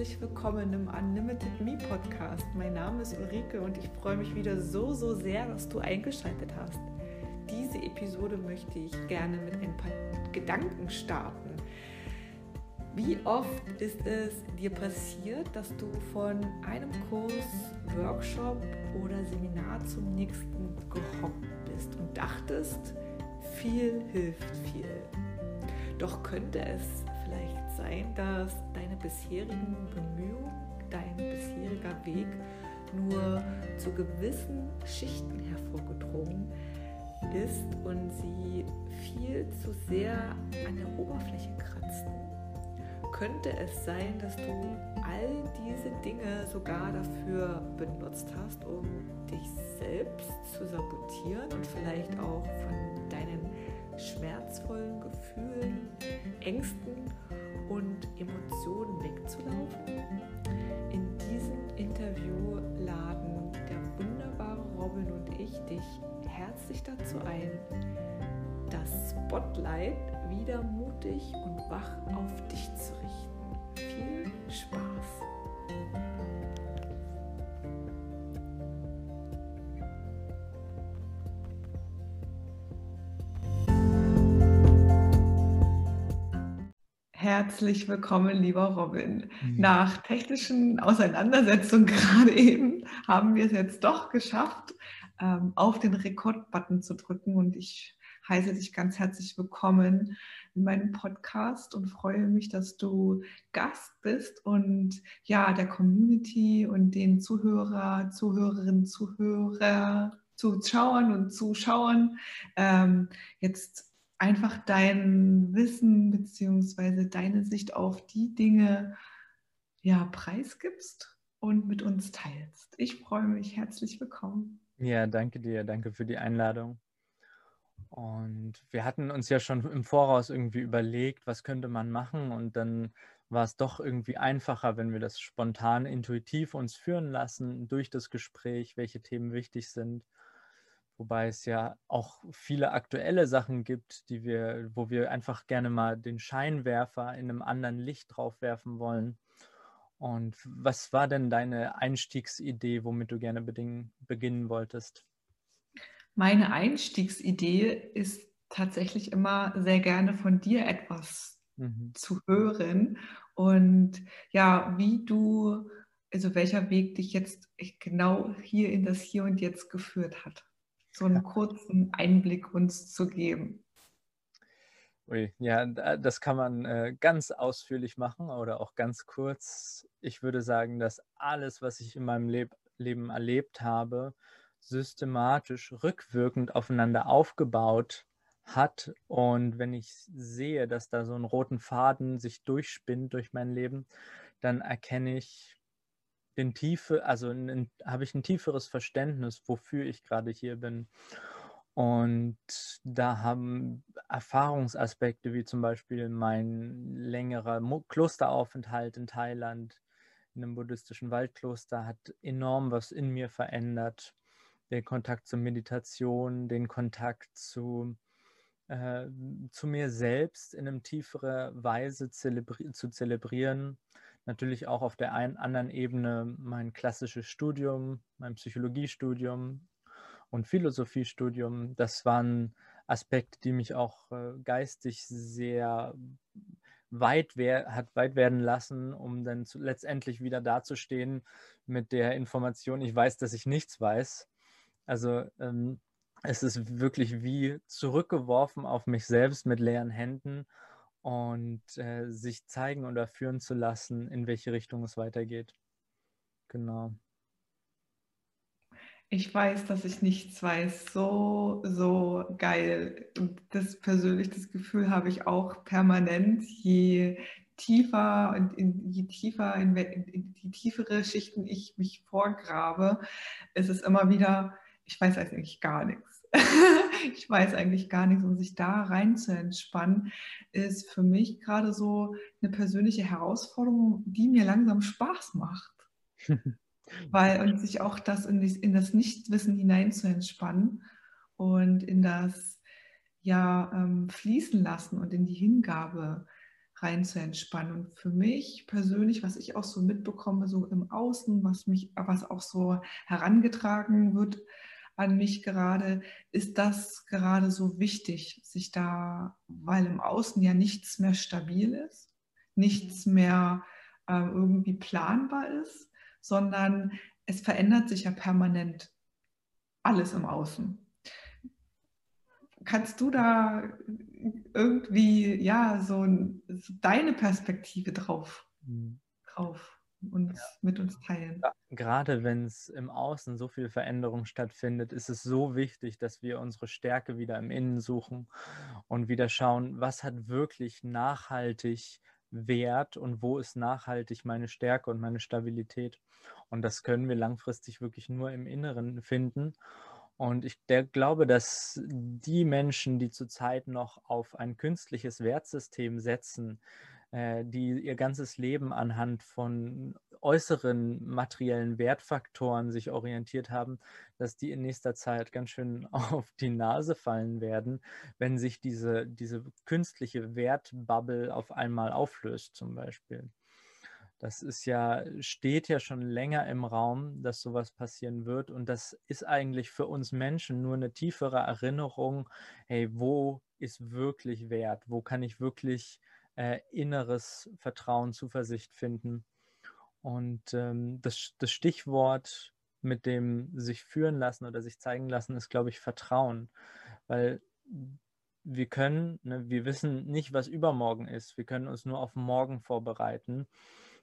herzlich willkommen im Unlimited Me Podcast. Mein Name ist Ulrike und ich freue mich wieder so, so sehr, dass du eingeschaltet hast. Diese Episode möchte ich gerne mit ein paar Gedanken starten. Wie oft ist es dir passiert, dass du von einem Kurs, Workshop oder Seminar zum nächsten gehoppt bist und dachtest, viel hilft viel? Doch könnte es sein, dass deine bisherigen Bemühungen, dein bisheriger Weg nur zu gewissen Schichten hervorgedrungen ist und sie viel zu sehr an der Oberfläche kratzen? Könnte es sein, dass du all diese Dinge sogar dafür benutzt hast, um dich selbst zu sabotieren und vielleicht auch von deinen schmerzvollen Gefühlen, Ängsten und Emotionen wegzulaufen? In diesem Interview laden der wunderbare Robin und ich dich herzlich dazu ein, das Spotlight wieder mutig und wach auf dich zu richten. Viel Spaß! Herzlich willkommen, lieber Robin. Mhm. Nach technischen Auseinandersetzungen gerade eben haben wir es jetzt doch geschafft, ähm, auf den Rekord-Button zu drücken. Und ich heiße dich ganz herzlich willkommen in meinem Podcast und freue mich, dass du Gast bist und ja, der Community und den Zuhörer, Zuhörerinnen, Zuhörer, Zuschauern und Zuschauern ähm, jetzt einfach dein Wissen bzw. deine Sicht auf die Dinge ja, preisgibst und mit uns teilst. Ich freue mich. Herzlich willkommen. Ja, danke dir. Danke für die Einladung. Und wir hatten uns ja schon im Voraus irgendwie überlegt, was könnte man machen. Und dann war es doch irgendwie einfacher, wenn wir das spontan, intuitiv uns führen lassen durch das Gespräch, welche Themen wichtig sind. Wobei es ja auch viele aktuelle Sachen gibt, die wir, wo wir einfach gerne mal den Scheinwerfer in einem anderen Licht drauf werfen wollen. Und was war denn deine Einstiegsidee, womit du gerne beginnen wolltest? Meine Einstiegsidee ist tatsächlich immer sehr gerne von dir etwas mhm. zu hören und ja, wie du, also welcher Weg dich jetzt genau hier in das Hier und Jetzt geführt hat so einen kurzen Einblick uns zu geben. Ui, ja, das kann man äh, ganz ausführlich machen oder auch ganz kurz. Ich würde sagen, dass alles, was ich in meinem Leb Leben erlebt habe, systematisch rückwirkend aufeinander aufgebaut hat. Und wenn ich sehe, dass da so ein roten Faden sich durchspinnt durch mein Leben, dann erkenne ich, den Tiefe, also habe ich ein tieferes Verständnis, wofür ich gerade hier bin. Und da haben Erfahrungsaspekte wie zum Beispiel mein längerer Klosteraufenthalt in Thailand, in einem buddhistischen Waldkloster, hat enorm was in mir verändert. Den Kontakt zur Meditation, den Kontakt zu, äh, zu mir selbst in einer tieferen Weise zelebri zu zelebrieren natürlich auch auf der einen anderen Ebene mein klassisches Studium, mein Psychologiestudium und Philosophiestudium. Das waren Aspekte, die mich auch äh, geistig sehr weit hat weit werden lassen, um dann zu, letztendlich wieder dazustehen mit der Information, ich weiß, dass ich nichts weiß. Also ähm, es ist wirklich wie zurückgeworfen auf mich selbst mit leeren Händen und äh, sich zeigen oder führen zu lassen, in welche Richtung es weitergeht. Genau. Ich weiß, dass ich nichts weiß. So, so geil. Und das persönlich, das Gefühl habe ich auch permanent. Je tiefer und in, je tiefer in, in, die tiefere Schichten ich mich vorgrabe, ist es immer wieder, ich weiß eigentlich gar nichts. ich weiß eigentlich gar nichts. Und sich da rein zu entspannen, ist für mich gerade so eine persönliche Herausforderung, die mir langsam Spaß macht. Weil, und sich auch das in, in das Nichtwissen hinein zu entspannen und in das ja ähm, fließen lassen und in die Hingabe rein zu entspannen. Und für mich persönlich, was ich auch so mitbekomme, so im Außen, was mich, was auch so herangetragen wird an mich gerade, ist das gerade so wichtig, sich da, weil im Außen ja nichts mehr stabil ist, nichts mehr äh, irgendwie planbar ist, sondern es verändert sich ja permanent alles im Außen. Kannst du da irgendwie ja so, so deine Perspektive drauf, mhm. drauf uns, ja. mit uns teilen? Ja, gerade wenn es im Außen so viel Veränderung stattfindet, ist es so wichtig, dass wir unsere Stärke wieder im Innen suchen und wieder schauen, was hat wirklich nachhaltig Wert und wo ist nachhaltig meine Stärke und meine Stabilität. Und das können wir langfristig wirklich nur im Inneren finden. Und ich der, glaube, dass die Menschen, die zurzeit noch auf ein künstliches Wertsystem setzen, äh, die ihr ganzes Leben anhand von äußeren materiellen Wertfaktoren sich orientiert haben, dass die in nächster Zeit ganz schön auf die Nase fallen werden, wenn sich diese, diese künstliche Wertbubble auf einmal auflöst zum Beispiel. Das ist ja, steht ja schon länger im Raum, dass sowas passieren wird. Und das ist eigentlich für uns Menschen nur eine tiefere Erinnerung, hey, wo ist wirklich Wert? Wo kann ich wirklich äh, inneres Vertrauen, Zuversicht finden? Und ähm, das, das Stichwort mit dem sich führen lassen oder sich zeigen lassen, ist, glaube ich, Vertrauen. Weil wir können, ne, wir wissen nicht, was übermorgen ist. Wir können uns nur auf morgen vorbereiten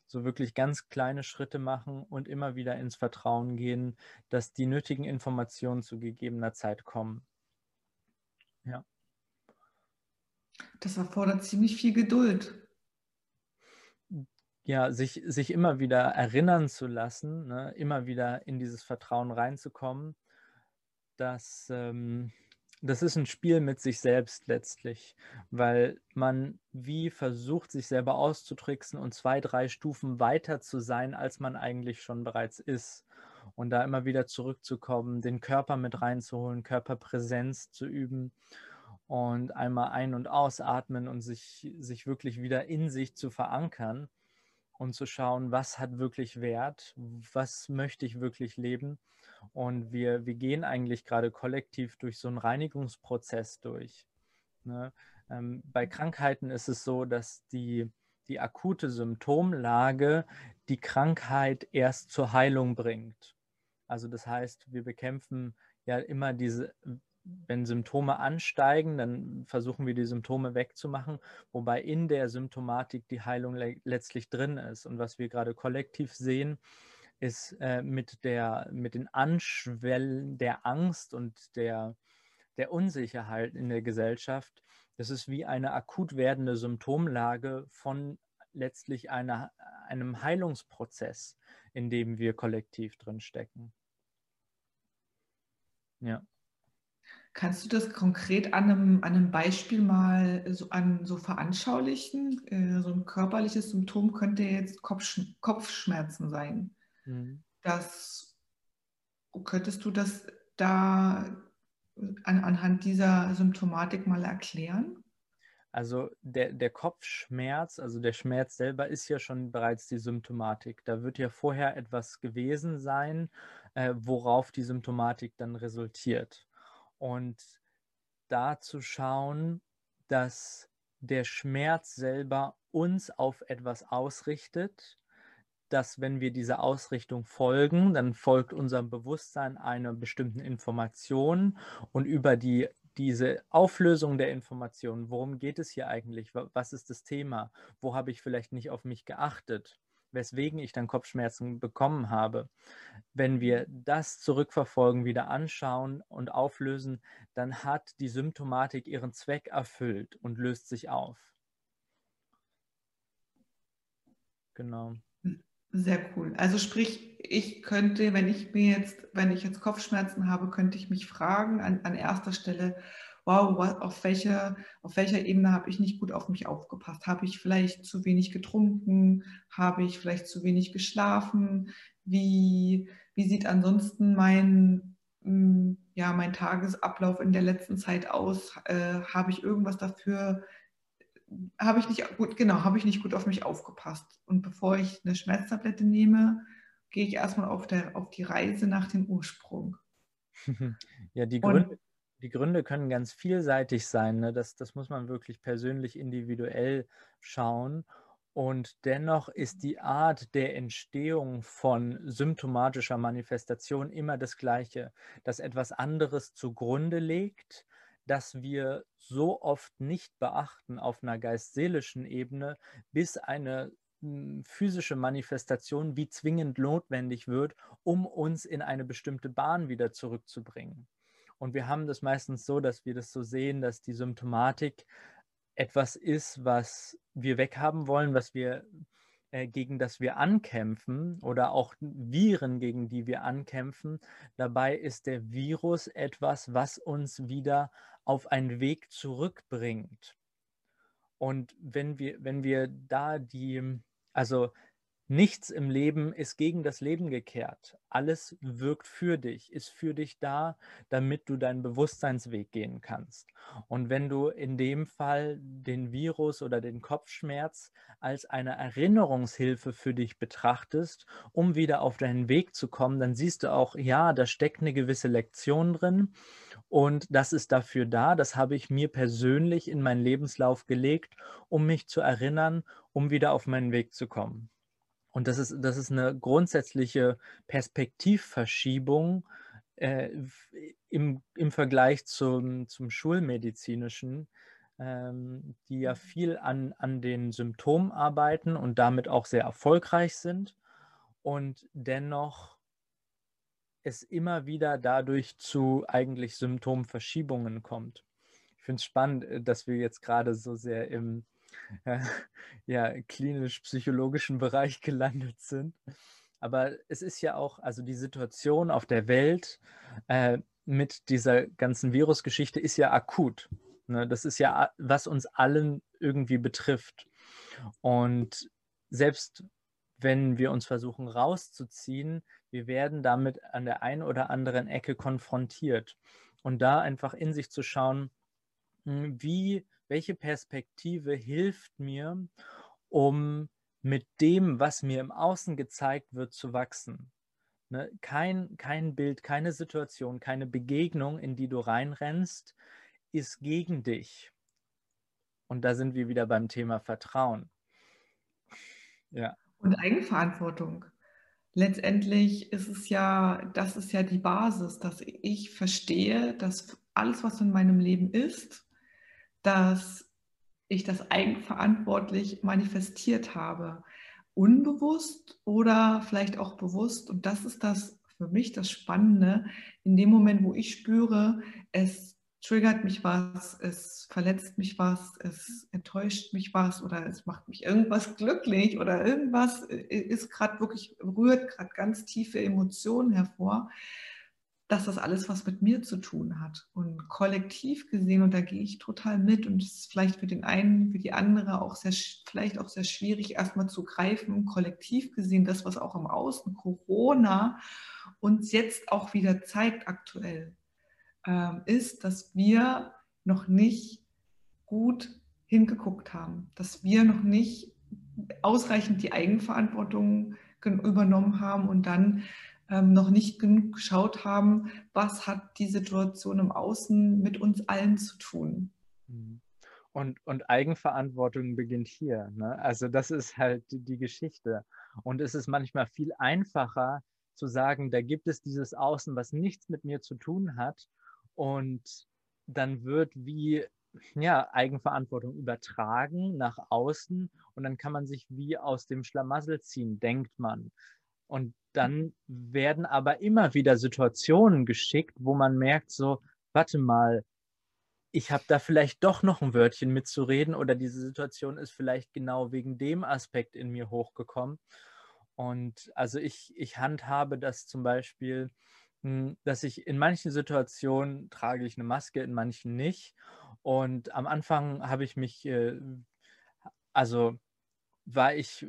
so wirklich ganz kleine Schritte machen und immer wieder ins Vertrauen gehen, dass die nötigen Informationen zu gegebener Zeit kommen. Ja. Das erfordert ziemlich viel Geduld. Ja, sich, sich immer wieder erinnern zu lassen, ne, immer wieder in dieses Vertrauen reinzukommen, dass ähm, das ist ein Spiel mit sich selbst letztlich, weil man wie versucht, sich selber auszutricksen und zwei, drei Stufen weiter zu sein, als man eigentlich schon bereits ist. Und da immer wieder zurückzukommen, den Körper mit reinzuholen, Körperpräsenz zu üben und einmal ein- und ausatmen und sich, sich wirklich wieder in sich zu verankern und zu schauen, was hat wirklich Wert, was möchte ich wirklich leben und wir, wir gehen eigentlich gerade kollektiv durch so einen Reinigungsprozess durch. Ne? Ähm, bei Krankheiten ist es so, dass die, die akute Symptomlage die Krankheit erst zur Heilung bringt. Also das heißt, wir bekämpfen ja immer diese, wenn Symptome ansteigen, dann versuchen wir die Symptome wegzumachen, wobei in der Symptomatik die Heilung le letztlich drin ist. Und was wir gerade kollektiv sehen, ist äh, mit, der, mit den Anschwellen der Angst und der, der Unsicherheit in der Gesellschaft. Das ist wie eine akut werdende Symptomlage von letztlich einer, einem Heilungsprozess, in dem wir kollektiv drin stecken. Ja. Kannst du das konkret an einem, an einem Beispiel mal so, an, so veranschaulichen? Äh, so ein körperliches Symptom könnte jetzt Kopfsch Kopfschmerzen sein. Mhm. Das könntest du das da an, anhand dieser Symptomatik mal erklären? Also der, der Kopfschmerz, also der Schmerz selber ist ja schon bereits die Symptomatik. Da wird ja vorher etwas gewesen sein, äh, worauf die Symptomatik dann resultiert. Und da zu schauen, dass der Schmerz selber uns auf etwas ausrichtet dass wenn wir dieser Ausrichtung folgen, dann folgt unserem Bewusstsein einer bestimmten Information und über die, diese Auflösung der Information, worum geht es hier eigentlich, was ist das Thema, wo habe ich vielleicht nicht auf mich geachtet, weswegen ich dann Kopfschmerzen bekommen habe. Wenn wir das zurückverfolgen, wieder anschauen und auflösen, dann hat die Symptomatik ihren Zweck erfüllt und löst sich auf. Genau. Sehr cool. Also sprich, ich könnte, wenn ich mir jetzt, wenn ich jetzt Kopfschmerzen habe, könnte ich mich fragen an, an erster Stelle, wow, auf welcher, auf welcher Ebene habe ich nicht gut auf mich aufgepasst? Habe ich vielleicht zu wenig getrunken? Habe ich vielleicht zu wenig geschlafen? Wie, wie sieht ansonsten mein, mm, ja, mein Tagesablauf in der letzten Zeit aus? Äh, habe ich irgendwas dafür habe ich nicht gut, genau, habe ich nicht gut auf mich aufgepasst. Und bevor ich eine Schmerztablette nehme, gehe ich erstmal auf, der, auf die Reise nach dem Ursprung. Ja, die Gründe, die Gründe können ganz vielseitig sein. Ne? Das, das muss man wirklich persönlich individuell schauen. Und dennoch ist die Art der Entstehung von symptomatischer Manifestation immer das gleiche, dass etwas anderes zugrunde legt, das wir so oft nicht beachten auf einer geist-seelischen Ebene, bis eine hm, physische Manifestation wie zwingend notwendig wird, um uns in eine bestimmte Bahn wieder zurückzubringen. Und wir haben das meistens so, dass wir das so sehen, dass die Symptomatik etwas ist, was wir weghaben wollen, was wir äh, gegen das wir ankämpfen oder auch Viren, gegen die wir ankämpfen. Dabei ist der Virus etwas, was uns wieder auf einen Weg zurückbringt. Und wenn wir, wenn wir da die, also Nichts im Leben ist gegen das Leben gekehrt. Alles wirkt für dich, ist für dich da, damit du deinen Bewusstseinsweg gehen kannst. Und wenn du in dem Fall den Virus oder den Kopfschmerz als eine Erinnerungshilfe für dich betrachtest, um wieder auf deinen Weg zu kommen, dann siehst du auch, ja, da steckt eine gewisse Lektion drin und das ist dafür da. Das habe ich mir persönlich in meinen Lebenslauf gelegt, um mich zu erinnern, um wieder auf meinen Weg zu kommen. Und das ist, das ist eine grundsätzliche Perspektivverschiebung äh, im, im Vergleich zum, zum Schulmedizinischen, ähm, die ja mhm. viel an, an den Symptomen arbeiten und damit auch sehr erfolgreich sind und dennoch es immer wieder dadurch zu eigentlich Symptomverschiebungen kommt. Ich finde es spannend, äh, dass wir jetzt gerade so sehr im ja, klinisch-psychologischen Bereich gelandet sind. Aber es ist ja auch, also die Situation auf der Welt äh, mit dieser ganzen Virusgeschichte ist ja akut. Ne? Das ist ja, was uns allen irgendwie betrifft. Und selbst wenn wir uns versuchen rauszuziehen, wir werden damit an der einen oder anderen Ecke konfrontiert. Und da einfach in sich zu schauen, hm, wie welche Perspektive hilft mir, um mit dem, was mir im Außen gezeigt wird, zu wachsen. Ne? Kein, kein Bild, keine Situation, keine Begegnung, in die du reinrennst, ist gegen dich. Und da sind wir wieder beim Thema Vertrauen. Ja. Und Eigenverantwortung. Letztendlich ist es ja, das ist ja die Basis, dass ich verstehe, dass alles, was in meinem Leben ist, dass ich das eigenverantwortlich manifestiert habe. Unbewusst oder vielleicht auch bewusst. Und das ist das für mich das Spannende. In dem Moment, wo ich spüre, es triggert mich was, es verletzt mich was, es enttäuscht mich was oder es macht mich irgendwas glücklich oder irgendwas ist gerade wirklich, rührt gerade ganz tiefe Emotionen hervor, dass das alles was mit mir zu tun hat. Und kollektiv gesehen, und da gehe ich total mit, und es ist vielleicht für den einen, für die andere auch sehr, vielleicht auch sehr schwierig, erstmal zu greifen, kollektiv gesehen, das, was auch im Außen Corona uns jetzt auch wieder zeigt aktuell, äh, ist, dass wir noch nicht gut hingeguckt haben, dass wir noch nicht ausreichend die Eigenverantwortung übernommen haben und dann ähm, noch nicht genug geschaut haben, was hat die Situation im Außen mit uns allen zu tun. Mhm. Und, und Eigenverantwortung beginnt hier. Ne? Also das ist halt die, Geschichte. Und es ist manchmal viel einfacher zu sagen, da gibt es dieses Außen, was nichts mit mir zu tun hat. Und dann wird wie ja, Eigenverantwortung übertragen nach außen und dann kann man sich wie aus dem Schlamassel ziehen, denkt man. Und dann werden aber immer wieder Situationen geschickt, wo man merkt, so, warte mal, ich habe da vielleicht doch noch ein Wörtchen mitzureden oder diese Situation ist vielleicht genau wegen dem Aspekt in mir hochgekommen. Und also ich, ich handhabe das zum Beispiel, hm, dass ich in manchen Situationen trage ich eine Maske, in manchen nicht. Und am Anfang habe ich mich, äh, also war ich,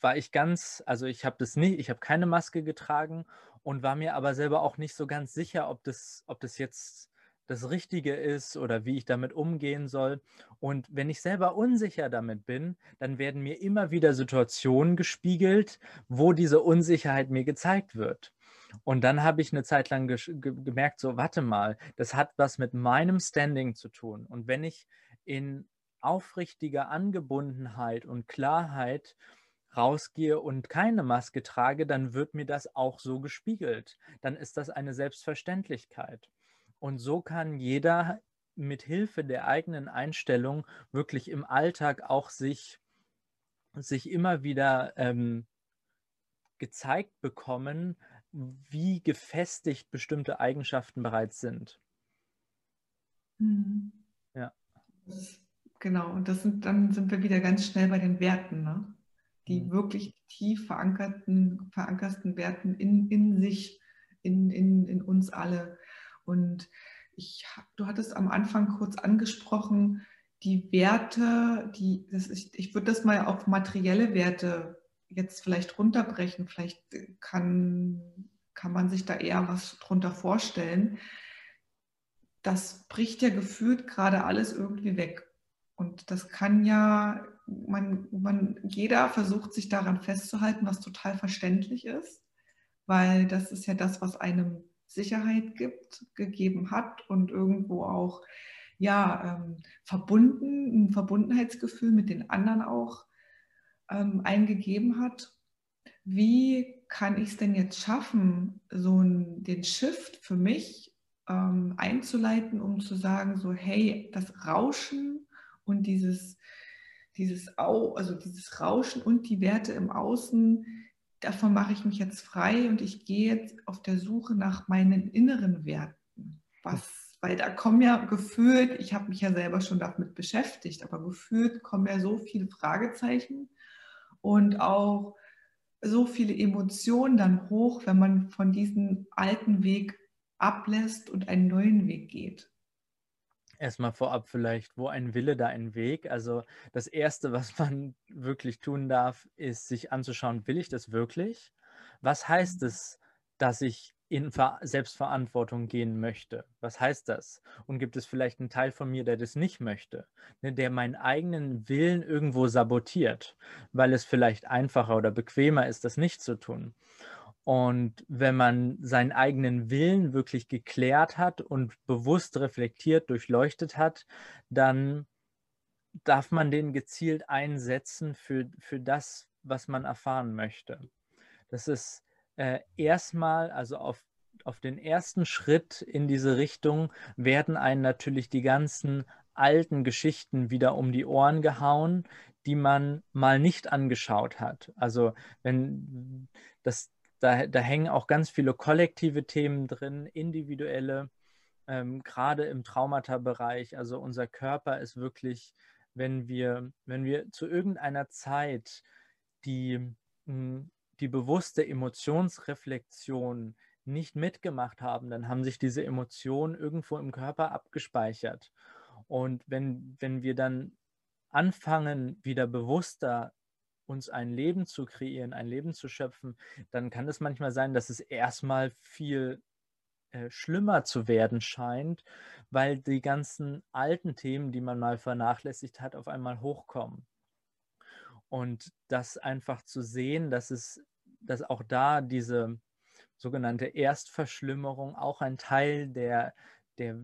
war ich ganz, also ich habe das nicht, ich habe keine Maske getragen und war mir aber selber auch nicht so ganz sicher, ob das, ob das jetzt das Richtige ist oder wie ich damit umgehen soll. Und wenn ich selber unsicher damit bin, dann werden mir immer wieder Situationen gespiegelt, wo diese Unsicherheit mir gezeigt wird. Und dann habe ich eine Zeit lang ge gemerkt, so, warte mal, das hat was mit meinem Standing zu tun. Und wenn ich in aufrichtiger Angebundenheit und Klarheit rausgehe und keine Maske trage, dann wird mir das auch so gespiegelt. Dann ist das eine Selbstverständlichkeit. Und so kann jeder mit Hilfe der eigenen Einstellung wirklich im Alltag auch sich, sich immer wieder ähm, gezeigt bekommen, wie gefestigt bestimmte Eigenschaften bereits sind. Mhm. Ja. Genau, und das sind, dann sind wir wieder ganz schnell bei den Werten, ne? Die mhm. wirklich tief verankerten, verankersten Werten in, in sich, in, in, in uns alle. Und ich, du hattest am Anfang kurz angesprochen, die Werte, die, das ist, ich würde das mal auf materielle Werte jetzt vielleicht runterbrechen. Vielleicht kann, kann man sich da eher was drunter vorstellen. Das bricht ja gefühlt gerade alles irgendwie weg. Und das kann ja, man, man, jeder versucht sich daran festzuhalten, was total verständlich ist, weil das ist ja das, was einem Sicherheit gibt, gegeben hat und irgendwo auch ja, ähm, verbunden, ein Verbundenheitsgefühl mit den anderen auch ähm, eingegeben hat. Wie kann ich es denn jetzt schaffen, so ein, den Shift für mich ähm, einzuleiten, um zu sagen, so hey, das Rauschen und dieses, dieses, Au, also dieses Rauschen und die Werte im Außen, davon mache ich mich jetzt frei und ich gehe jetzt auf der Suche nach meinen inneren Werten. Was, weil da kommen ja gefühlt, ich habe mich ja selber schon damit beschäftigt, aber gefühlt kommen ja so viele Fragezeichen und auch so viele Emotionen dann hoch, wenn man von diesem alten Weg ablässt und einen neuen Weg geht. Erstmal vorab vielleicht, wo ein Wille, da ein Weg. Also das Erste, was man wirklich tun darf, ist sich anzuschauen, will ich das wirklich? Was heißt mhm. es, dass ich in Ver Selbstverantwortung gehen möchte? Was heißt das? Und gibt es vielleicht einen Teil von mir, der das nicht möchte, ne, der meinen eigenen Willen irgendwo sabotiert, weil es vielleicht einfacher oder bequemer ist, das nicht zu tun? Und wenn man seinen eigenen Willen wirklich geklärt hat und bewusst reflektiert, durchleuchtet hat, dann darf man den gezielt einsetzen für, für das, was man erfahren möchte. Das ist äh, erstmal, also auf, auf den ersten Schritt in diese Richtung, werden einen natürlich die ganzen alten Geschichten wieder um die Ohren gehauen, die man mal nicht angeschaut hat. Also wenn das da, da hängen auch ganz viele kollektive Themen drin, individuelle, ähm, gerade im Traumata-Bereich. Also unser Körper ist wirklich, wenn wir, wenn wir zu irgendeiner Zeit die, hm, die bewusste Emotionsreflexion nicht mitgemacht haben, dann haben sich diese Emotionen irgendwo im Körper abgespeichert. Und wenn, wenn wir dann anfangen, wieder bewusster uns ein Leben zu kreieren, ein Leben zu schöpfen, dann kann es manchmal sein, dass es erstmal viel äh, schlimmer zu werden scheint, weil die ganzen alten Themen, die man mal vernachlässigt hat, auf einmal hochkommen. Und das einfach zu sehen, dass es, dass auch da diese sogenannte Erstverschlimmerung auch ein Teil der, der,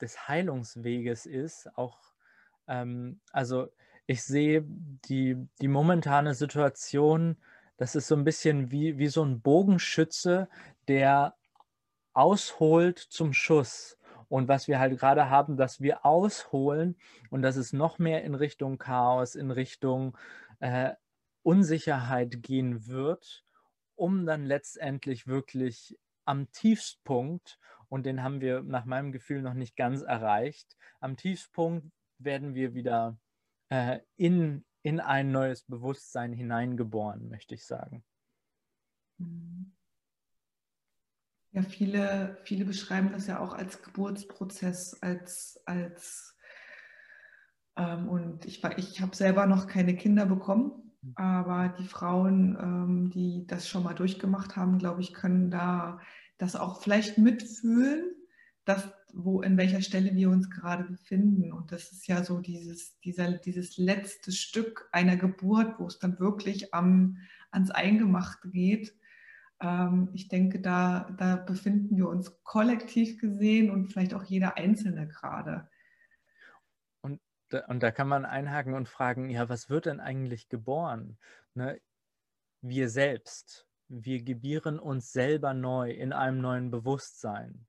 des Heilungsweges ist, auch ähm, also ich sehe die, die momentane Situation, das ist so ein bisschen wie, wie so ein Bogenschütze, der ausholt zum Schuss. Und was wir halt gerade haben, dass wir ausholen und dass es noch mehr in Richtung Chaos, in Richtung äh, Unsicherheit gehen wird, um dann letztendlich wirklich am Tiefstpunkt, und den haben wir nach meinem Gefühl noch nicht ganz erreicht, am Tiefstpunkt werden wir wieder äh, in, in ein neues Bewusstsein hineingeboren, möchte ich sagen. Ja, viele, viele beschreiben das ja auch als Geburtsprozess, als, als ähm, und ich, ich habe selber noch keine Kinder bekommen, mhm. aber die Frauen, ähm, die das schon mal durchgemacht haben, glaube ich, können da das auch vielleicht mitfühlen, dass wo, in welcher Stelle wir uns gerade befinden. Und das ist ja so dieses, dieser, dieses letzte Stück einer Geburt, wo es dann wirklich am, ans Eingemachte geht. Ähm, ich denke, da, da befinden wir uns kollektiv gesehen und vielleicht auch jeder Einzelne gerade. Und, und da kann man einhaken und fragen, ja, was wird denn eigentlich geboren? Ne? Wir selbst. Wir gebieren uns selber neu in einem neuen Bewusstsein.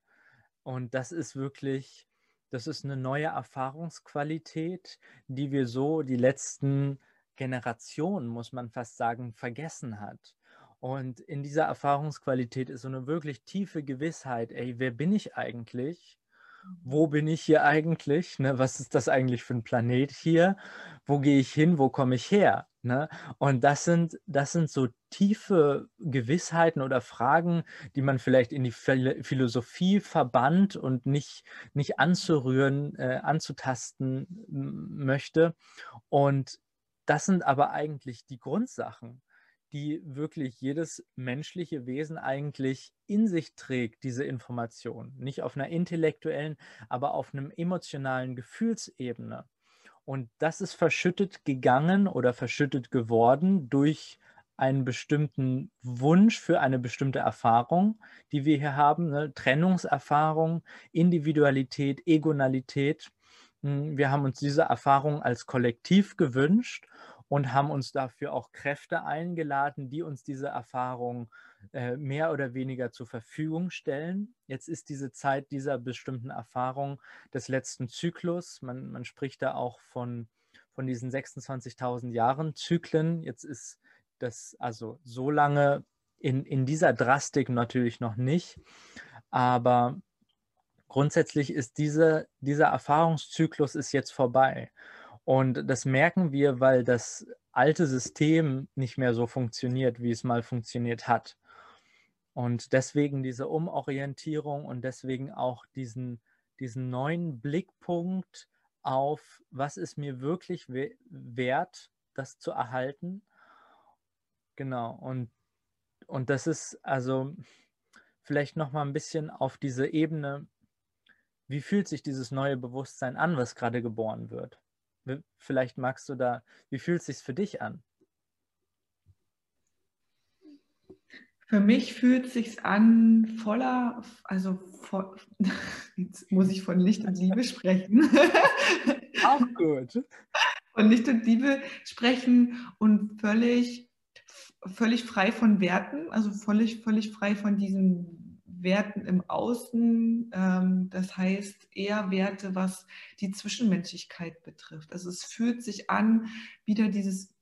Und das ist wirklich, das ist eine neue Erfahrungsqualität, die wir so die letzten Generationen, muss man fast sagen, vergessen hat. Und in dieser Erfahrungsqualität ist so eine wirklich tiefe Gewissheit, ey, wer bin ich eigentlich? Wo bin ich hier eigentlich? Ne? Was ist das eigentlich für ein Planet hier? Wo gehe ich hin? Wo komme ich her? Ne? Und das sind, das sind so tiefe Gewissheiten oder Fragen, die man vielleicht in die Philosophie verbannt und nicht, nicht anzurühren, äh, anzutasten möchte. Und das sind aber eigentlich die Grundsachen, die wirklich jedes menschliche Wesen eigentlich in sich trägt, diese Information. Nicht auf einer intellektuellen, aber auf einem emotionalen Gefühlsebene. Und das ist verschüttet gegangen oder verschüttet geworden durch einen bestimmten Wunsch für eine bestimmte Erfahrung, die wir hier haben, ne? Trennungserfahrung, Individualität, Egonalität. Hm, wir haben uns diese Erfahrung als Kollektiv gewünscht und haben uns dafür auch Kräfte eingeladen, die uns diese Erfahrung äh, mehr oder weniger zur Verfügung stellen. Jetzt ist diese Zeit dieser bestimmten Erfahrung des letzten Zyklus. Man, man spricht da auch von, von diesen 26.000 Jahren Zyklen. Jetzt ist das also so lange in, in dieser Drastik natürlich noch nicht, aber grundsätzlich ist diese, dieser Erfahrungszyklus ist jetzt vorbei. Und das merken wir, weil das alte System nicht mehr so funktioniert, wie es mal funktioniert hat. Und deswegen diese Umorientierung und deswegen auch diesen, diesen neuen Blickpunkt auf, was ist mir wirklich wert, das zu erhalten. Genau. Und, und das ist also vielleicht noch mal ein bisschen auf diese Ebene, wie fühlt sich dieses neue Bewusstsein an, was gerade geboren wird? Vielleicht magst du da, wie fühlt es sich für dich an? Für mich fühlt es sich an voller, also voll, jetzt muss ich von Licht und Liebe sprechen. Auch gut. Von Licht und Liebe sprechen und völlig, völlig frei von Werten, also völlig, völlig frei von diesen Werten im Außen, ähm, das heißt eher Werte, was die Zwischenmenschlichkeit betrifft. Also es fühlt sich an, wieder dieses,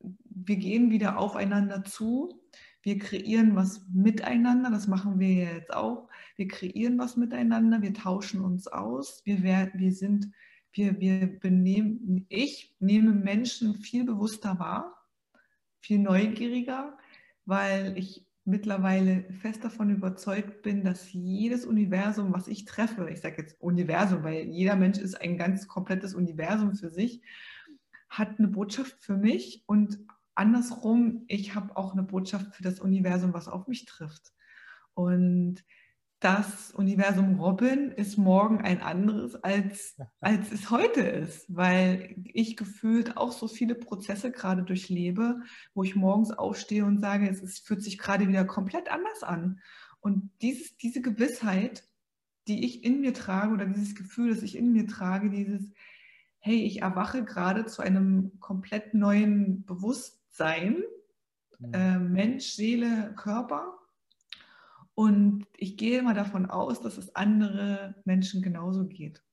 wir gehen wieder aufeinander zu, wir kreieren was miteinander, das machen wir jetzt auch. Wir kreieren was miteinander, wir tauschen uns aus, wir, wir sind, wir, wir benehmen, ich nehme Menschen viel bewusster wahr, viel neugieriger, weil ich mittlerweile fest davon überzeugt bin, dass jedes Universum, was ich treffe, ich sage jetzt Universum, weil jeder Mensch ist ein ganz komplettes Universum für sich, hat eine Botschaft für mich und andersrum, ich habe auch eine Botschaft für das Universum, was auf mich trifft. Und das Universum Robin ist morgen ein anderes, als, als es heute ist, weil ich gefühlt auch so viele Prozesse gerade durchlebe, wo ich morgens aufstehe und sage, es ist, fühlt sich gerade wieder komplett anders an. Und dieses, diese Gewissheit, die ich in mir trage oder dieses Gefühl, das ich in mir trage, dieses, hey, ich erwache gerade zu einem komplett neuen Bewusstsein, mhm. äh, Mensch, Seele, Körper und ich gehe mal davon aus, dass es andere Menschen genauso geht.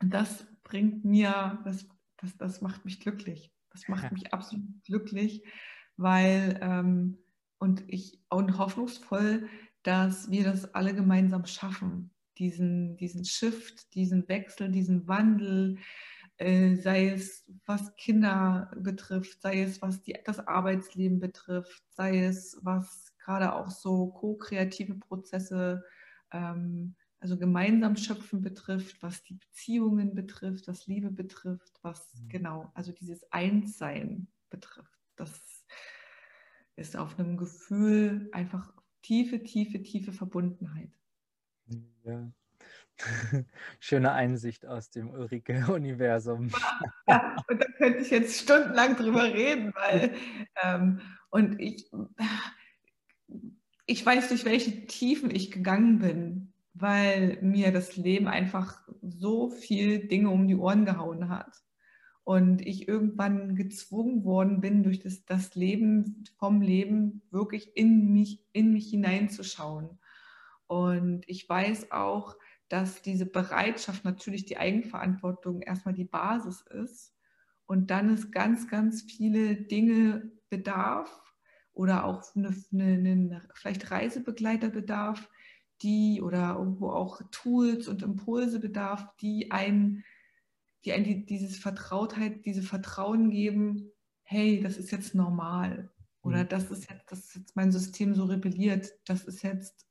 Und das bringt mir, das, das, das macht mich glücklich. Das macht mich absolut glücklich, weil ähm, und ich und hoffnungsvoll, dass wir das alle gemeinsam schaffen. Diesen, diesen Shift, diesen Wechsel, diesen Wandel, äh, sei es was Kinder betrifft, sei es was die, das Arbeitsleben betrifft, sei es was gerade auch so ko-kreative Prozesse, ähm, also gemeinsam schöpfen betrifft, was die Beziehungen betrifft, was Liebe betrifft, was mhm. genau, also dieses Einssein betrifft. Das ist auf einem Gefühl einfach tiefe, tiefe, tiefe Verbundenheit. Ja, Schöne Einsicht aus dem Ulrike-Universum. Ja, und da könnte ich jetzt stundenlang drüber reden, weil ähm, und ich, ich weiß, durch welche Tiefen ich gegangen bin, weil mir das Leben einfach so viel Dinge um die Ohren gehauen hat. Und ich irgendwann gezwungen worden bin, durch das, das Leben, vom Leben wirklich in mich, in mich hineinzuschauen. Und ich weiß auch, dass diese Bereitschaft natürlich die Eigenverantwortung erstmal die Basis ist und dann es ganz, ganz viele Dinge bedarf oder auch eine, eine, eine, vielleicht Reisebegleiter bedarf, die oder irgendwo auch Tools und Impulse bedarf, die einen, die einen die, dieses Vertrautheit, diese Vertrauen geben, hey, das ist jetzt normal oder mhm. das ist jetzt, das ist jetzt mein System so rebelliert, das ist jetzt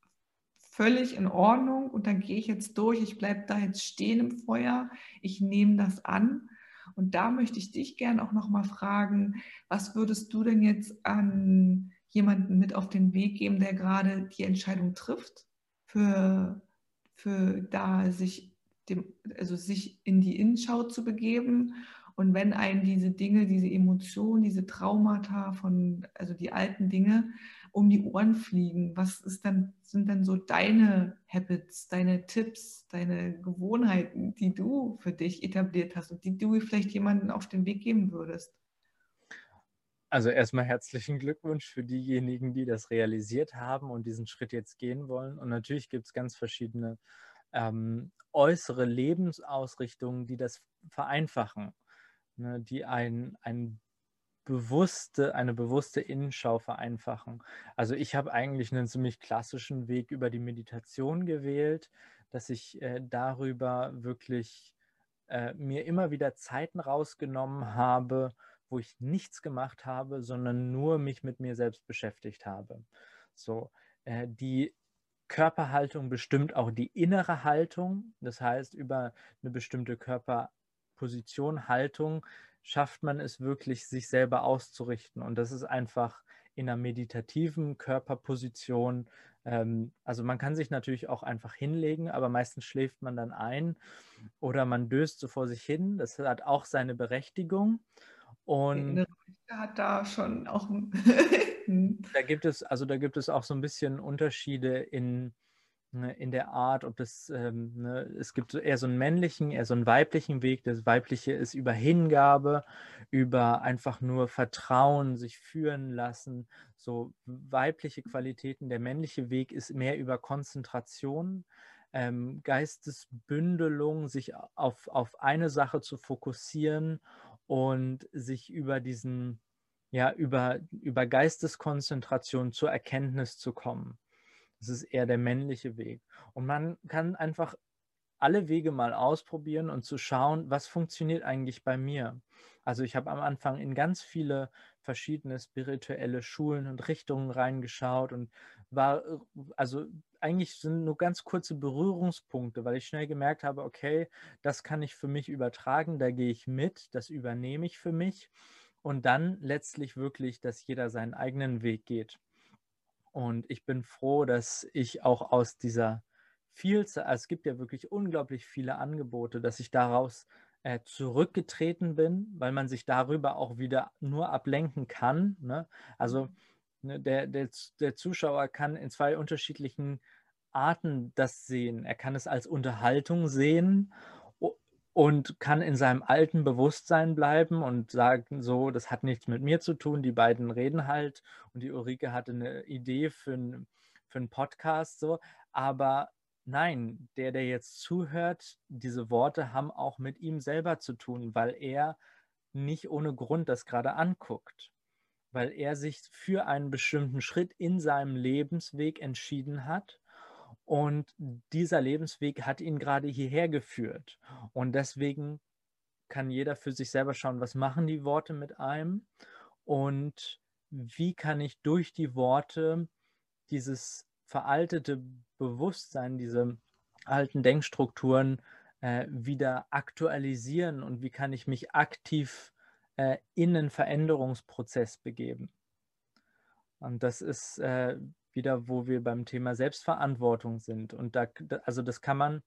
völlig in Ordnung und dann gehe ich jetzt durch, ich bleibe da jetzt stehen im Feuer, ich nehme das an. Und da möchte ich dich gerne auch nochmal fragen, was würdest du denn jetzt an jemanden mit auf den Weg geben, der gerade die Entscheidung trifft, für, für da sich, dem, also sich in die Innenschau zu begeben? Und wenn einen diese Dinge, diese Emotionen, diese Traumata von, also die alten Dinge um die Ohren fliegen, was ist dann, sind dann so deine Habits, deine Tipps, deine Gewohnheiten, die du für dich etabliert hast und die du vielleicht jemanden auf den Weg geben würdest? Also erstmal herzlichen Glückwunsch für diejenigen, die das realisiert haben und diesen Schritt jetzt gehen wollen. Und natürlich gibt es ganz verschiedene ähm, äußere Lebensausrichtungen, die das vereinfachen ne, die ein, ein bewusste, eine bewusste Innenschau vereinfachen. Also ich habe eigentlich einen ziemlich klassischen Weg über die Meditation gewählt, dass ich äh, darüber wirklich äh, mir immer wieder Zeiten rausgenommen habe, wo ich nichts gemacht habe, sondern nur mich mit mir selbst beschäftigt habe. So, äh, die Körperhaltung bestimmt auch die innere Haltung. Das heißt, über eine bestimmte Körper Position, Haltung schafft man es wirklich, sich selber auszurichten. Und das ist einfach in einer meditativen Körperposition. Ähm, also man kann sich natürlich auch einfach hinlegen, aber meistens schläft man dann ein oder man döst so vor sich hin. Das hat auch seine Berechtigung. Und hat da schon auch. da gibt es, also da gibt es auch so ein bisschen Unterschiede in Ne, in der Art, ob das, ähm, ne, es gibt eher so einen männlichen, eher so einen weiblichen Weg. Das weibliche ist über Hingabe, über einfach nur Vertrauen, sich führen lassen, so weibliche Qualitäten. Der männliche Weg ist mehr über Konzentration, ähm, Geistesbündelung, sich auf, auf eine Sache zu fokussieren und sich über diesen, ja, über, über Geisteskonzentration zur Erkenntnis zu kommen. Das ist eher der männliche Weg. Und man kann einfach alle Wege mal ausprobieren und zu schauen, was funktioniert eigentlich bei mir. Also ich habe am Anfang in ganz viele verschiedene spirituelle Schulen und Richtungen reingeschaut und war, also eigentlich sind nur ganz kurze Berührungspunkte, weil ich schnell gemerkt habe, okay, das kann ich für mich übertragen, da gehe ich mit, das übernehme ich für mich und dann letztlich wirklich, dass jeder seinen eigenen Weg geht. Und ich bin froh, dass ich auch aus dieser Vielzahl, also es gibt ja wirklich unglaublich viele Angebote, dass ich daraus äh, zurückgetreten bin, weil man sich darüber auch wieder nur ablenken kann. Ne? Also mhm. ne, der, der, der Zuschauer kann in zwei unterschiedlichen Arten das sehen. Er kann es als Unterhaltung sehen und kann in seinem alten Bewusstsein bleiben und sagen so, das hat nichts mit mir zu tun. Die beiden reden halt und die Ulrike hatte eine Idee für, ein, für einen Podcast so, aber nein, der, der jetzt zuhört, diese Worte haben auch mit ihm selber zu tun, weil er nicht ohne Grund das gerade anguckt, weil er sich für einen bestimmten Schritt in seinem Lebensweg entschieden hat und dieser Lebensweg hat ihn gerade hierher geführt. Und deswegen kann jeder für sich selber schauen, was machen die Worte mit einem und wie kann ich durch die Worte dieses veraltete Bewusstsein, diese alten Denkstrukturen äh, wieder aktualisieren und wie kann ich mich aktiv äh, in einen Veränderungsprozess begeben. Und das ist äh, wieder, wo wir beim Thema Selbstverantwortung sind. Und da, also das kann man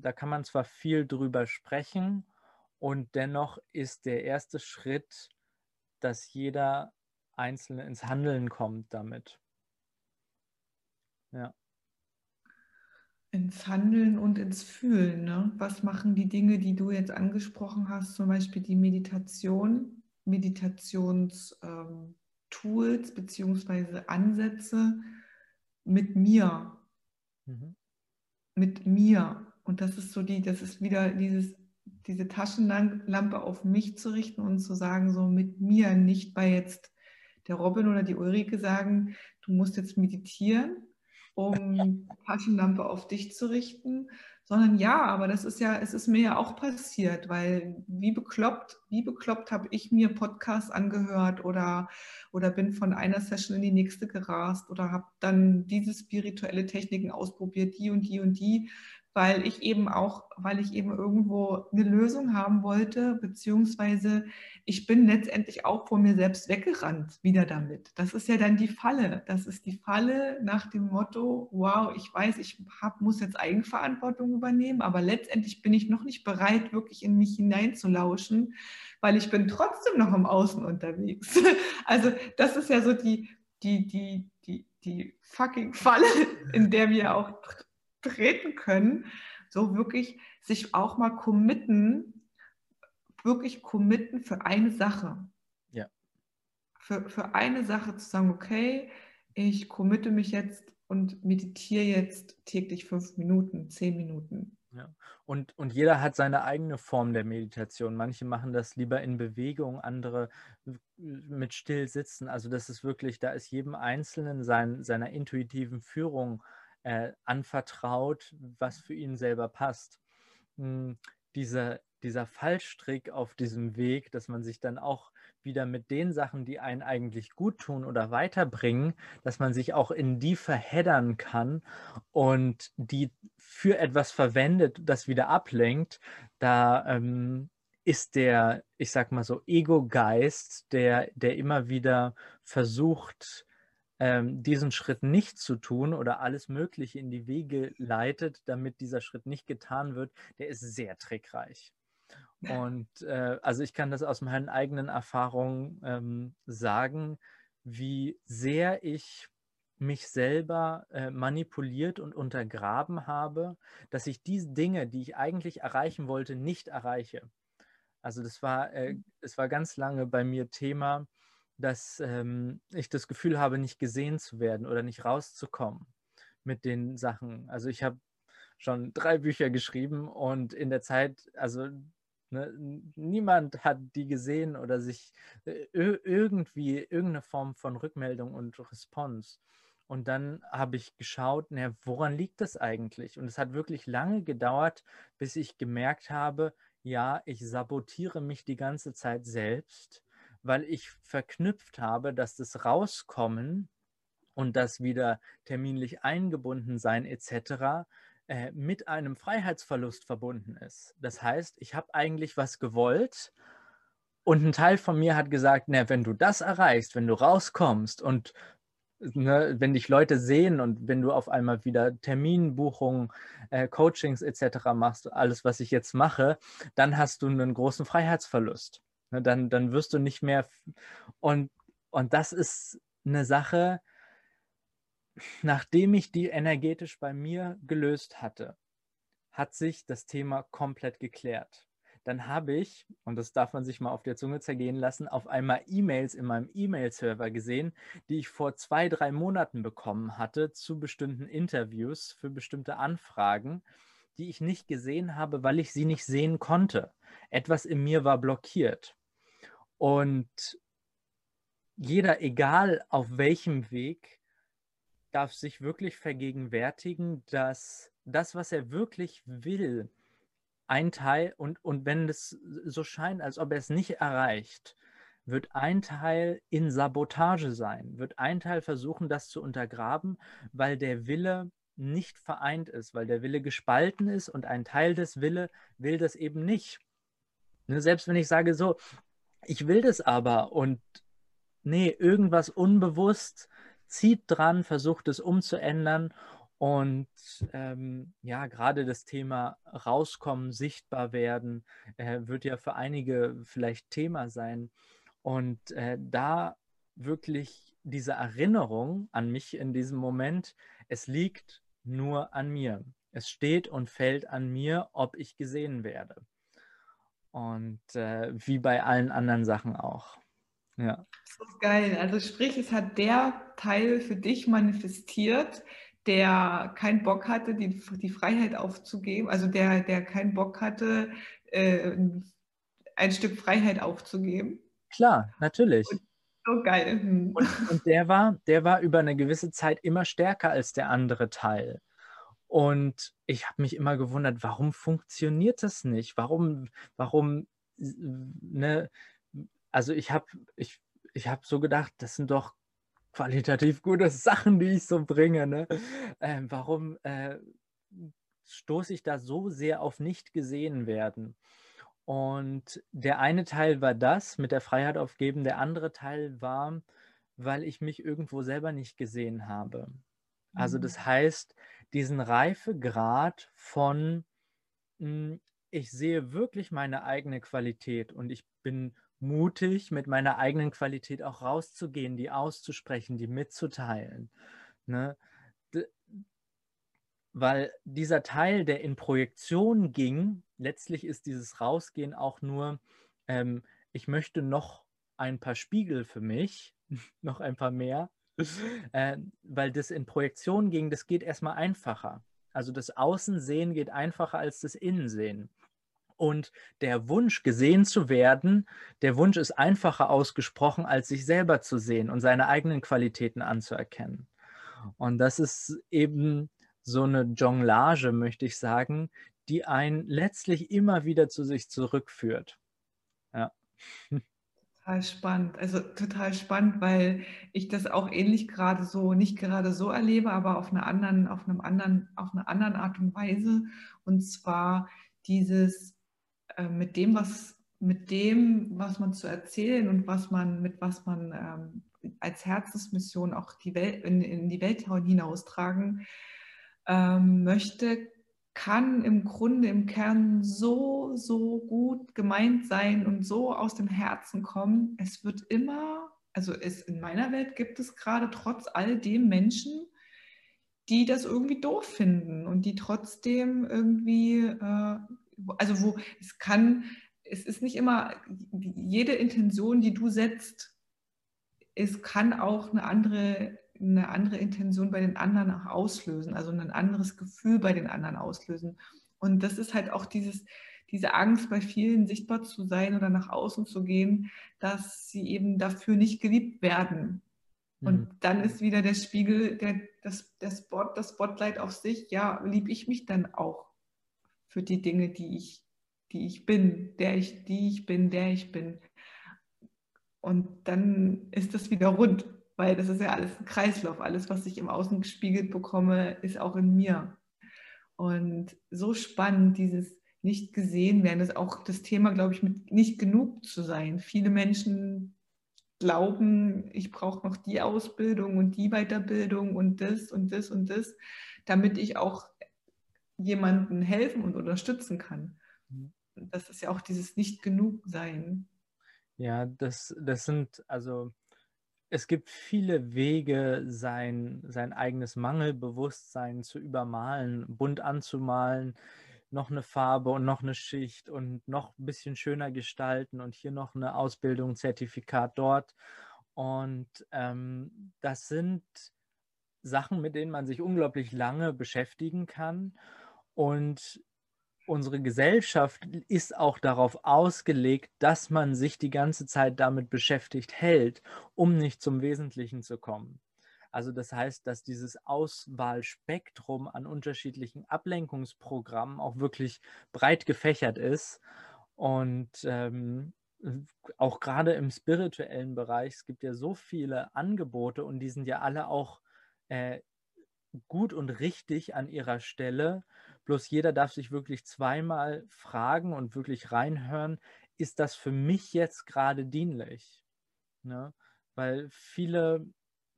da kann man zwar viel drüber sprechen und dennoch ist der erste Schritt, dass jeder Einzelne ins Handeln kommt damit. Ja. Ins Handeln und ins Fühlen. Ne? Was machen die Dinge, die du jetzt angesprochen hast, zum Beispiel die Meditation, Meditationstools ähm, beziehungsweise Ansätze mit mir? Mhm. Mit mir. Und das ist so die, das ist wieder dieses, diese Taschenlampe auf mich zu richten und zu sagen, so mit mir, nicht bei jetzt der Robin oder die Ulrike sagen, du musst jetzt meditieren, um Taschenlampe auf dich zu richten, sondern ja, aber das ist ja, es ist mir ja auch passiert, weil wie bekloppt, wie bekloppt habe ich mir Podcasts angehört oder, oder bin von einer Session in die nächste gerast oder habe dann diese spirituelle Techniken ausprobiert, die und die und die, weil ich eben auch, weil ich eben irgendwo eine Lösung haben wollte, beziehungsweise ich bin letztendlich auch vor mir selbst weggerannt wieder damit. Das ist ja dann die Falle. Das ist die Falle nach dem Motto, wow, ich weiß, ich hab, muss jetzt Eigenverantwortung übernehmen, aber letztendlich bin ich noch nicht bereit, wirklich in mich hineinzulauschen, weil ich bin trotzdem noch im Außen unterwegs. Also das ist ja so die, die, die, die, die fucking Falle, in der wir auch treten können, so wirklich sich auch mal committen, wirklich committen für eine Sache. Ja. Für, für eine Sache zu sagen, okay, ich committe mich jetzt und meditiere jetzt täglich fünf Minuten, zehn Minuten. Ja. Und, und jeder hat seine eigene Form der Meditation. Manche machen das lieber in Bewegung, andere mit still sitzen. Also das ist wirklich, da ist jedem Einzelnen sein, seiner intuitiven Führung äh, anvertraut, was für ihn selber passt. Hm, dieser, dieser Fallstrick auf diesem Weg, dass man sich dann auch wieder mit den Sachen, die einen eigentlich gut tun oder weiterbringen, dass man sich auch in die verheddern kann und die für etwas verwendet, das wieder ablenkt, da ähm, ist der, ich sag mal so, Ego-Geist, der, der immer wieder versucht, ähm, diesen Schritt nicht zu tun oder alles Mögliche in die Wege leitet, damit dieser Schritt nicht getan wird, der ist sehr trickreich. Und äh, also ich kann das aus meinen eigenen Erfahrungen ähm, sagen, wie sehr ich mich selber äh, manipuliert und untergraben habe, dass ich diese Dinge, die ich eigentlich erreichen wollte, nicht erreiche. Also das war, äh, es war ganz lange bei mir Thema, dass ähm, ich das Gefühl habe, nicht gesehen zu werden oder nicht rauszukommen mit den Sachen. Also ich habe schon drei Bücher geschrieben und in der Zeit, also ne, niemand hat die gesehen oder sich äh, irgendwie irgendeine Form von Rückmeldung und Response. Und dann habe ich geschaut, na, woran liegt das eigentlich? Und es hat wirklich lange gedauert, bis ich gemerkt habe, ja, ich sabotiere mich die ganze Zeit selbst weil ich verknüpft habe, dass das Rauskommen und das wieder terminlich eingebunden sein etc. Äh, mit einem Freiheitsverlust verbunden ist. Das heißt, ich habe eigentlich was gewollt und ein Teil von mir hat gesagt, na, wenn du das erreichst, wenn du rauskommst und Ne, wenn dich Leute sehen und wenn du auf einmal wieder Terminbuchungen, äh, Coachings etc. machst, alles, was ich jetzt mache, dann hast du einen großen Freiheitsverlust. Ne, dann, dann wirst du nicht mehr. Und, und das ist eine Sache, nachdem ich die energetisch bei mir gelöst hatte, hat sich das Thema komplett geklärt. Dann habe ich, und das darf man sich mal auf der Zunge zergehen lassen, auf einmal E-Mails in meinem E-Mail-Server gesehen, die ich vor zwei, drei Monaten bekommen hatte zu bestimmten Interviews für bestimmte Anfragen, die ich nicht gesehen habe, weil ich sie nicht sehen konnte. Etwas in mir war blockiert. Und jeder, egal auf welchem Weg, darf sich wirklich vergegenwärtigen, dass das, was er wirklich will, ein Teil, und, und wenn es so scheint, als ob er es nicht erreicht, wird ein Teil in Sabotage sein, wird ein Teil versuchen, das zu untergraben, weil der Wille nicht vereint ist, weil der Wille gespalten ist und ein Teil des Wille will das eben nicht. Ne, selbst wenn ich sage so, ich will das aber und nee, irgendwas unbewusst zieht dran, versucht es umzuändern Und ähm, ja, gerade das Thema rauskommen, sichtbar werden, äh, wird ja für einige vielleicht Thema sein. Und äh, da wirklich diese Erinnerung an mich in diesem Moment, es liegt nur an mir. Es steht und fällt an mir, ob ich gesehen werde. Und äh, wie bei allen anderen Sachen auch. Ja. So geil. Also sprich, es hat der Teil für dich manifestiert, der keinen Bock hatte, die, die Freiheit aufzugeben, also der, der keinen Bock hatte, äh, ein Stück Freiheit aufzugeben. Klar, natürlich. Und so geil. Hm. Und, und, der war, der war über eine gewisse Zeit immer stärker als der andere Teil. Und ich habe mich immer gewundert, warum funktioniert das nicht? Warum, warum, ne? Also ich habe ich, ich hab so gedacht, das sind doch qualitativ gute Sachen, die ich so bringe. Ne? Ähm, warum äh, stoße ich da so sehr auf nicht gesehen werden? Und der eine Teil war das, mit der Freiheit aufgeben. Der andere Teil war, weil ich mich irgendwo selber nicht gesehen habe. Also das mhm. heißt, diesen Reifegrad von, hm, ich sehe wirklich meine eigene Qualität und ich bin mutig, mit meiner eigenen Qualität auch rauszugehen, die auszusprechen, die mitzuteilen. Ne? Weil dieser Teil, der in Projektion ging, letztlich ist dieses Rausgehen auch nur, ähm, ich möchte noch ein paar Spiegel für mich, noch ein paar mehr, äh, weil das in Projektion ging, das geht erstmal einfacher. Also das Außensehen geht einfacher als das Innensehen. Und der Wunsch, gesehen zu werden, der Wunsch ist einfacher ausgesprochen, als sich selber zu sehen und seine eigenen Qualitäten anzuerkennen. Und das ist eben so eine Jonglage, möchte ich sagen, die einen letztlich immer wieder zu sich zurückführt. Ja. Total spannend. Also total spannend, weil ich das auch ähnlich gerade so, nicht gerade so erlebe, aber auf einer anderen, auf einem anderen, auf einer anderen Art und Weise. Und zwar dieses äh, mit dem, was mit dem, was man zu erzählen und was man, mit was man ähm, als Herzensmission auch die Welt, in, in die Welt hinaustragen ähm, möchte, kann im Grunde im Kern so, so gut gemeint sein und so aus dem Herzen kommen. Es wird immer, also es, in meiner Welt gibt es gerade trotz all dem Menschen, die das irgendwie doof finden und die trotzdem irgendwie, äh, also wo es kann, es ist nicht immer jede Intention, die du setzt, es kann auch eine andere eine andere Intention bei den anderen auch auslösen, also ein anderes Gefühl bei den anderen auslösen. Und das ist halt auch dieses, diese Angst bei vielen sichtbar zu sein oder nach außen zu gehen, dass sie eben dafür nicht geliebt werden. Und mhm. dann ist wieder der Spiegel, der, das, der Spot, das Spotlight auf sich, ja, liebe ich mich dann auch für die Dinge, die ich, die ich bin, der ich, die ich bin, der ich bin. Und dann ist das wieder rund weil das ist ja alles ein Kreislauf. Alles, was ich im Außen gespiegelt bekomme, ist auch in mir. Und so spannend, dieses nicht gesehen werden, ist auch das Thema, glaube ich, mit nicht genug zu sein. Viele Menschen glauben, ich brauche noch die Ausbildung und die Weiterbildung und das und das und das, damit ich auch jemandem helfen und unterstützen kann. Mhm. Das ist ja auch dieses nicht genug sein. Ja, das, das sind also es gibt viele Wege, sein, sein eigenes Mangelbewusstsein zu übermalen, bunt anzumalen, noch eine Farbe und noch eine Schicht und noch ein bisschen schöner gestalten und hier noch eine Ausbildung, Zertifikat dort. Und ähm, das sind Sachen, mit denen man sich unglaublich lange beschäftigen kann. Und unsere Gesellschaft ist auch darauf ausgelegt, dass man sich die ganze Zeit damit beschäftigt hält, um nicht zum Wesentlichen zu kommen. Also das heißt, dass dieses Auswahlspektrum an unterschiedlichen Ablenkungsprogrammen auch wirklich breit gefächert ist und ähm, auch gerade im spirituellen Bereich, es gibt ja so viele Angebote und die sind ja alle auch äh, gut und richtig an ihrer Stelle Bloß jeder darf sich wirklich zweimal fragen und wirklich reinhören, ist das für mich jetzt gerade dienlich? Ne? Weil viele,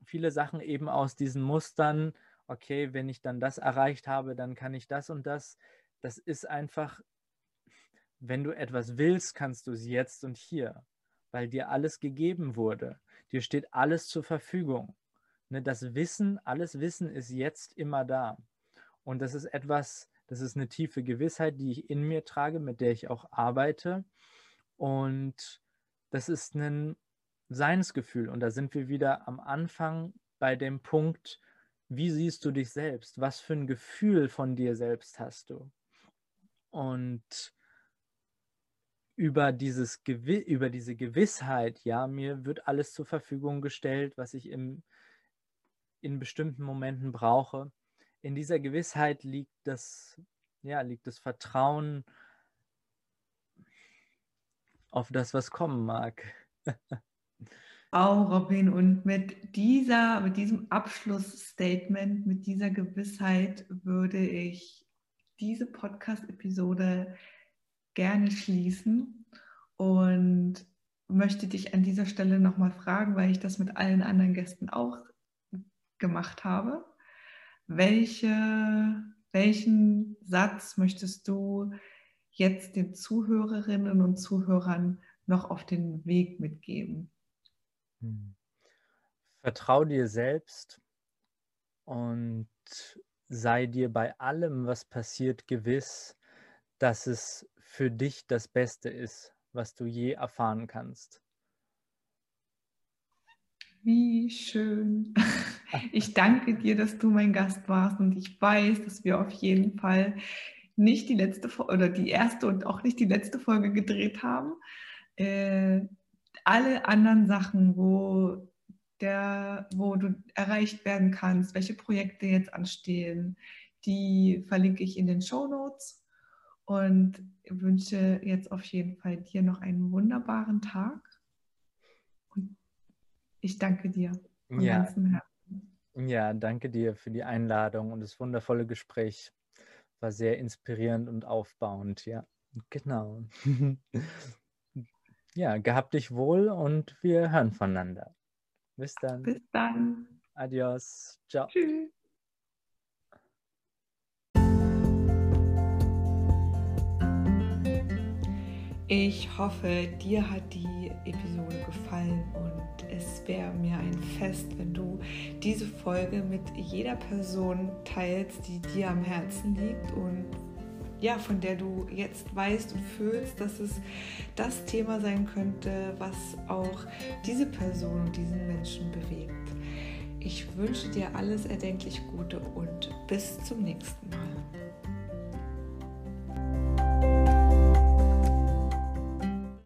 viele Sachen eben aus diesen Mustern okay, wenn ich dann das erreicht habe, dann kann ich das und das. Das ist einfach, wenn du etwas willst, kannst du es jetzt und hier, weil dir alles gegeben wurde. Dir steht alles zur Verfügung. Ne, das Wissen, alles Wissen ist jetzt immer da. Und das ist etwas, das ist eine tiefe Gewissheit, die ich in mir trage, mit der ich auch arbeite. Und das ist ein Seinsgefühl. Und da sind wir wieder am Anfang bei dem Punkt, wie siehst du dich selbst? Was für ein Gefühl von dir selbst hast du? Und über, dieses über diese Gewissheit, ja, mir wird alles zur Verfügung gestellt, was ich im, in bestimmten Momenten brauche. In dieser Gewissheit liegt das, ja, liegt das Vertrauen auf das, was kommen mag. Auch Robin, und mit dieser, mit diesem Abschlussstatement, mit dieser Gewissheit würde ich diese Podcast-Episode gerne schließen und möchte dich an dieser Stelle nochmal fragen, weil ich das mit allen anderen Gästen auch gemacht habe. Welche, welchen Satz möchtest du jetzt den Zuhörerinnen und Zuhörern noch auf den Weg mitgeben? Hm. Vertrau dir selbst und sei dir bei allem, was passiert, gewiss, dass es für dich das Beste ist, was du je erfahren kannst. Wie schön. Ich danke dir, dass du mein Gast warst und ich weiß, dass wir auf jeden Fall nicht die letzte oder die erste und auch nicht die letzte Folge gedreht haben. Äh, alle anderen Sachen, wo der, wo du erreicht werden kannst, welche Projekte jetzt anstehen, die verlinke ich in den Show Notes und wünsche jetzt auf jeden Fall dir noch einen wunderbaren Tag. Ich danke dir von ja. ganzem Herzen. Ja, danke dir für die Einladung und das wundervolle Gespräch. War sehr inspirierend und aufbauend, ja. Genau. ja, gehabt dich wohl und wir hören voneinander. Bis dann. Bis dann. Adios. Ciao. Tschüss. Ich hoffe, dir hat die Episode gefallen und es wäre mir ein Fest, wenn du diese Folge mit jeder Person teilst, die dir am Herzen liegt und ja, von der du jetzt weißt und fühlst, dass es das Thema sein könnte, was auch diese Person und diesen Menschen bewegt. Ich wünsche dir alles erdenklich Gute und bis zum nächsten Mal.